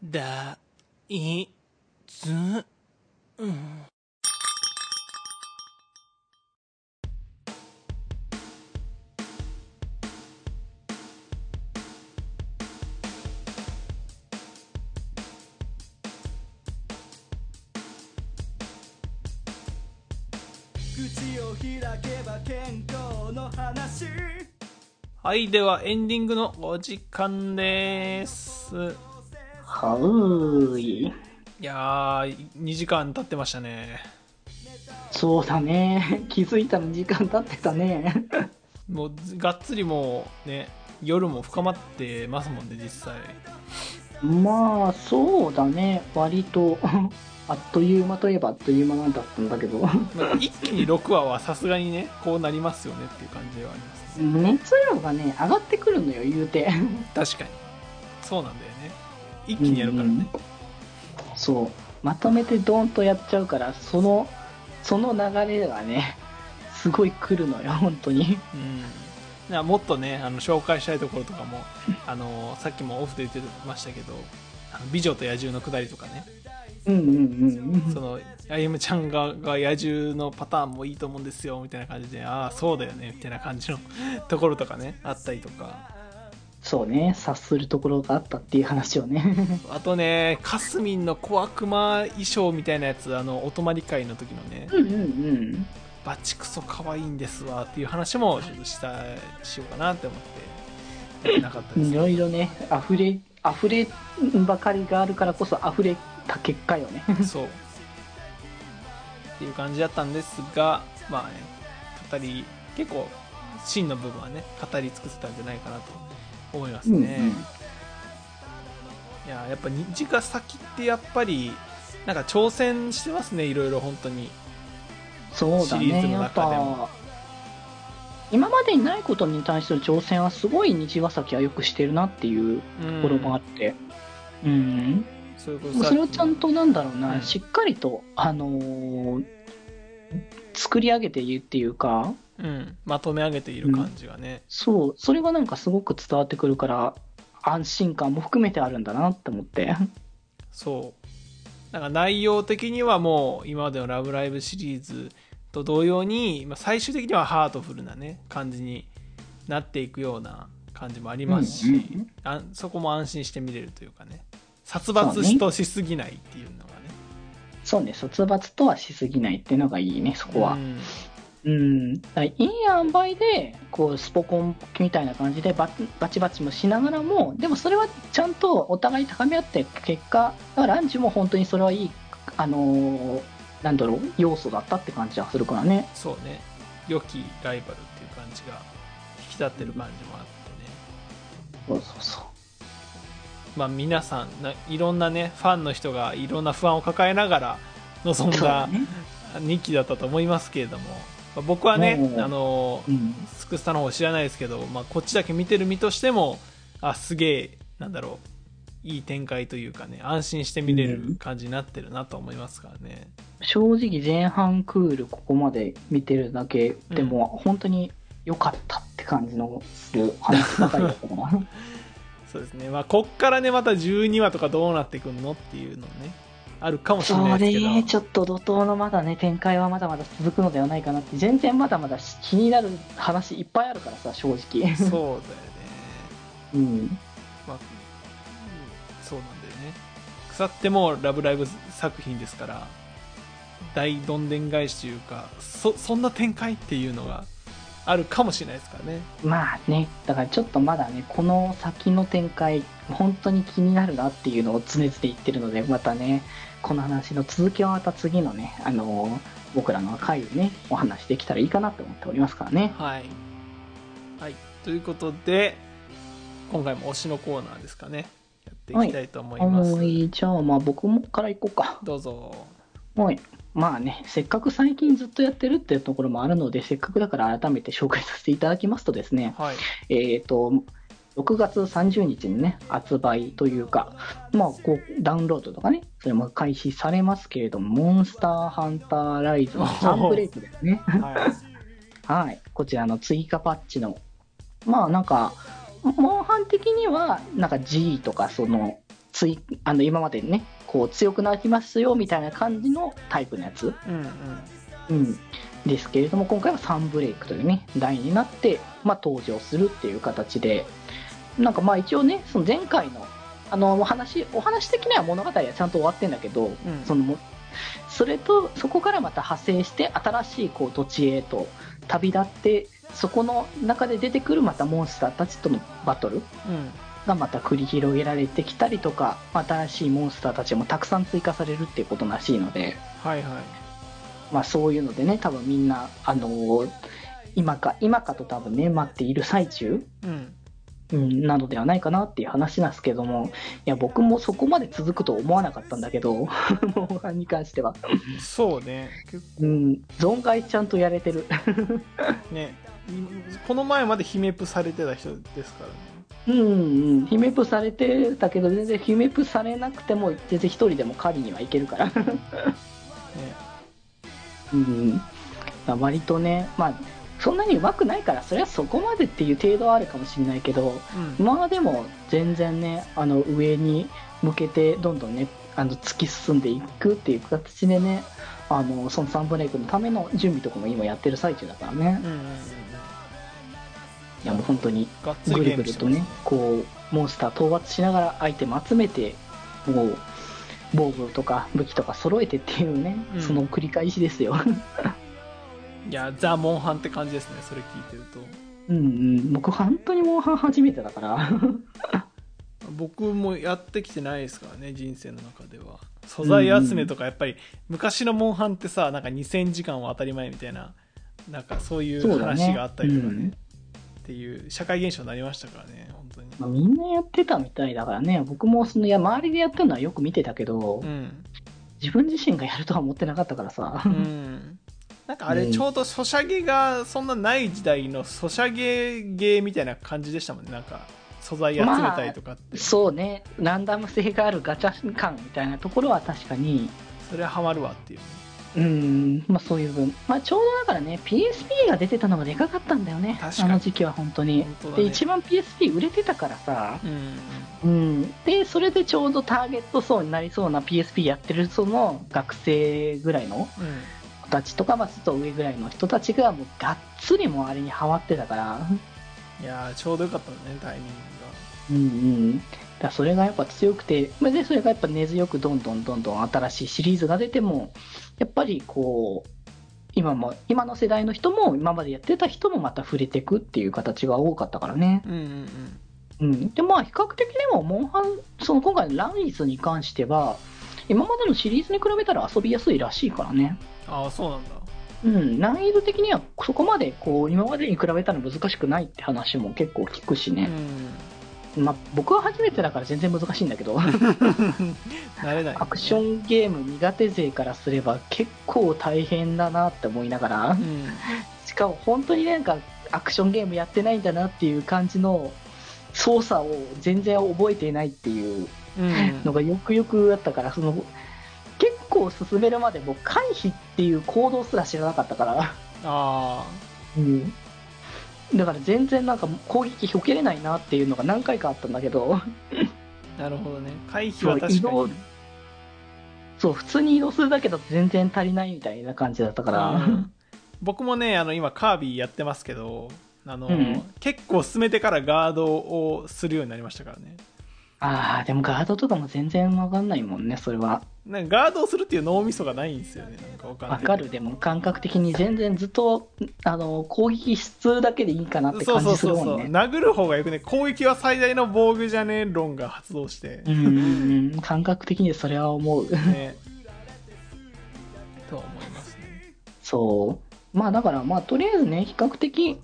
だ、い、つ、うん。口を開けば健康の話はい、ではエンディングのお時間です。はーい？いやー、2時間経ってましたね。そうだね。気づいたら時間経ってたね。もう、がっつりもうね、夜も深まってますもんね、実際。まあ、そうだね。割と、あっという間といえばあっという間なんだったんだけど、まあ、一気に6話はさすがにね、こうなりますよねっていう感じではあります。熱量がね、上がってくるのよ、言うて。確かに。そうなんだよね。一気にやるからね。そう。まとめてドーンとやっちゃうから、その、その流れがね、すごい来るのよ、本当に。うん。もっとね、あの、紹介したいところとかも、あの、さっきもオフで言ってましたけど、あの美女と野獣のくだりとかね、うんうんうんうん。その、あゆむちゃんがが野獣のパターンもいいと思うんですよ、みたいな感じで、ああ、そうだよね、みたいな感じの ところとかね、あったりとか。そうね、察するところがあったっていう話をね。あとね、カスミンの小悪魔衣装みたいなやつ、あの、お泊まり会の時のね、うんうんうん。バチクソ可愛いんですわっていう話もちょっとしたしようかなって思ってなかったですいろいろね、溢れ、溢ればかりがあるからこそ溢れた結果よね。そうっていう感じだったんですがまあね語り結構真の部分はね語り尽くせたんじゃないかなと思いますね、いややっぱ虹ヶ先ってやっぱりなんか挑戦してますねいろいろ本当に。そうだシリーズね、やっの中でも。ぱ、今までにないことに対する挑戦はすごい虹ヶ崎はよくしてるなっていううん。ところもあって、うん。それこそれをちゃんとなんだろうな、うんしっかりと、あのー作り上げているっていうか、うん、まとめ上げている感じがね、そう、それがなんかすごく伝わってくるから、安心感も含めてあるんだなって思って。そう。なんか内容的にはもう今までのラブライブシリーズと同様に、まあ、最終的にはハートフルなね、感じになっていくような感じもありますし、うんうんうんあそこも安心して見れるというかね、殺伐としすぎないっていうのがね。そうね、卒伐とはしすぎないっていうのがいいね、そこは。うんうん、い。い塩梅でこうスポコンみたいな感じでババチバチもしながらもでもそれはちゃんとお互い高め合って結果だからランチも本当にそれはいいあのーなんだろう要素だったって感じはするからね。そうね、良きライバルっていう感じが引き立ってる感じもあってね。そうそうそう。まあ皆さんないろんなね、ファンの人がいろんな不安を抱えながら臨んだ、ね。2期だったと思いますけれども、まあ僕はねあのう、んスクスタの方知らないですけど、まあ、こっちだけ見てる身としても、あ、すげえ、なんだろう、いい展開というかね、安心して見れる感じになってるなと思いますからね。正直前半クールここまで見てるだけでも本当に良かったって感じのする話だったかな そうですね。まあ、こっからね、また12話とかどうなってくるのっていうのね、あるかもしれそないですけど。れちょっと怒涛のまだね展開はまだまだ続くのではないかなって全然まだまだ気になる話いっぱいあるからさ正直そうだよね。うんまあ、うんそうなんだよね。腐ってもラブライブ作品ですから、大どんでん返しというか、そ、そんな展開っていうのがあるかもしれないですからね。まあねだからちょっとまだねこの先の展開本当に気になるなっていうのを常々言ってるのでまたねこの話の続きはまた次のねあの僕らの回でねお話できたらいいかなと思っておりますからねはい。はい。ということで、今回も推しのコーナーですかね。やっていきたいと思います。はいじゃあまあ僕もから行こうかどうぞ。はい。まあね、せっかく最近ずっとやってるっていうところもあるので、せっかくだから改めて紹介させていただきますとですね、はい。えっ、と、6月30日にね、発売というか、まあ、こう、ダウンロードとかね、それも開始されますけれども、モンスターハンターライズのサンブレイクですね。はい。はい。こちらの追加パッチの、まあなんか、モンハン的には、なんか G とかその、ついあの今までねこう強くなりますよみたいな感じのタイプのやつ、うんうん。うん、ですけれども今回はサンブレイクというね台になって、まあ、登場するっていう形でなんかまあ一応ねその前回のあのお話お話的には物語はちゃんと終わってんだけど、うん。そのもそれとそこからまた派生して新しいこう土地へと旅立ってそこの中で出てくるまたモンスターたちとのバトル。うんがまた繰り広げられてきたりとか新しいモンスターたちもたくさん追加されるっていうことらしいので、はいはい。まあ、そういうのでね多分みんな、あのー今か今かと多分ね待っている最中、うん。うん、なのではないかなっていう話なんですけどもいや僕もそこまで続くと思わなかったんだけど モンハンに関しては、そうね。結うん、存外ちゃんとやれてる。構 ね。いこの前まで姫プされてた人ですからねうんうん。姫プされてたけど全然姫プされなくても全然一人でも狩りにはいけるから。ね うん、まあ割とね、まあ、そんなに上手くないから、それはそこまでっていう程度はあるかもしれないけど、うん。まあでも、全然ね、あの上に向けて、どんどんね、あの突き進んでいくっていう形でね、あのそのサンブレイクのための準備とかも今やってる最中だからね、うんやもう本当にぐるぐるとね、こう、モンスター討伐しながらアイテム集めて、もう、防具とか武器とか揃えてっていうね、うん。その繰り返しですよ。いやザ・モンハンって感じですねそれ聞いてると。うんうん、僕本当にモンハン初めてだから。僕もやってきてないですからね人生の中では。素材集めとかやっぱり昔のモンハンってさなんか2000時間は当たり前みたいななんかそういう話があったりとかね。うんっていう社会現象になりましたからね本当に。まあ、みんなやってたみたいだからね、僕もそのいや周りでやってるのはよく見てたけど、うん。自分自身がやるとは思ってなかったからさ。うん。なんかあれうん。ちょうどソシャゲがそんなない時代のソシャゲゲーみたいな感じでしたもんね。なんか素材集めたりとかって、そうね、ランダム性があるガチャ感みたいなところは確かに、それはハマるわっていうねうん、まあそういう分、まあちょうどだからね、PSP が出てたのがでかかったんだよね、あの時期は本当に。ね。で、一番 PSP 売れてたからさ、うんうん、で、それでちょうどターゲット層になりそうな PSP やってるその学生ぐらいのうんうん子たちとか、まあ、ちょっと上ぐらいの人たちがもうがっつりもうあれにハマってたから、いやーちょうどよかったねタイミンうんうん、だそれがやっぱ強くて、まあでそれがやっぱ根強くどんどんどんどん新しいシリーズが出ても、やっぱりこう、今も、今の世代の人も、今までやってた人もまた触れていくっていう形が多かったからね。うんうんうんうん。で、まあ、比較的でも、モンハン、その今回のランイズに関しては、今までのシリーズに比べたら遊びやすいらしいからね。ああそうなんだうん、難易度的にはそこまでこう今までに比べたら難しくないって話も結構聞くしうね、んまあ、僕は初めてだから全然難しいんだけど。慣れない、アクションゲーム苦手勢からすれば結構大変だなって思いながら。うん。しかも本当になんかアクションゲームやってないんだなっていう感じの操作を全然覚えていないっていううん。のがよくよくあったからその結構進めるまでもう回避っていう行動すら知らなかったから。あうん、だから全然なんか攻撃避けれないなっていうのが何回かあったんだけど。あなるほどね。回避は確かに。そう普通に移動するだけだと全然足りないみたいな感じだったから、うん。僕もねあの今カービィやってますけどあの、うん。結構進めてからガードをするようになりましたからねああでもガードとかも全然わかんないもんねそれは。なんかガードをするっていう脳みそがないんですよねなんかわかんない。わかる。でも感覚的に全然ずっとあの攻撃質だけでいいかなってそう感じすそうそうそうるもんね殴る方がよくね攻撃は最大の防具じゃねえ論が発動して。うんうんうん。感覚的にそれは思う。ね。とは思いますね。そう。まあだから、まあとりあえずね、比較的、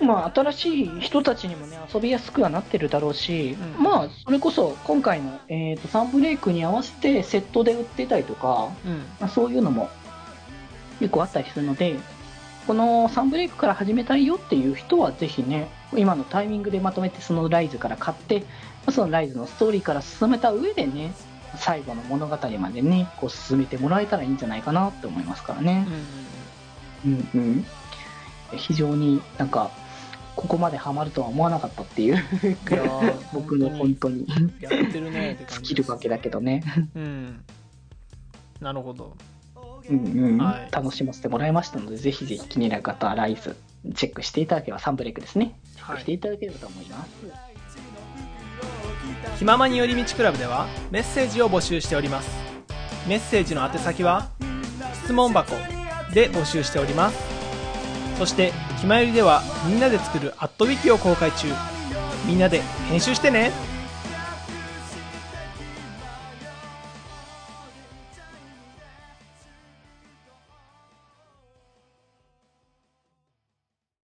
まあ新しい人たちにもね、遊びやすくはなってるだろうし、うん。まあそれこそ今回の、えー、とサンブレイクに合わせてセットで売ってたりとか、うん。まあ、そういうのも結構あったりするので、このサンブレイクから始めたいよっていう人はぜひね、今のタイミングでまとめてそのライズから買って、まあそのライズのストーリーから進めた上でね、最後の物語までね、こう進めてもらえたらいいんじゃないかなって思いますからね。うん。うんうん、非常になんかここまでハマるとは思わなかったっていう。僕の本当に。やってるね。って感尽きるわけだけどね、うん。なるほど。うんうん。はい。楽しませてもらいましたのでぜひぜひ気になる方はライズチェックしていただければサンブレイクですね。チェックしていただければと思います、気ままに寄り道クラブではメッセージを募集しております。メッセージの宛先は質問箱で募集しておりますそして「きまより」ではみんなで作るアットウィキを公開中。みんなで編集してね。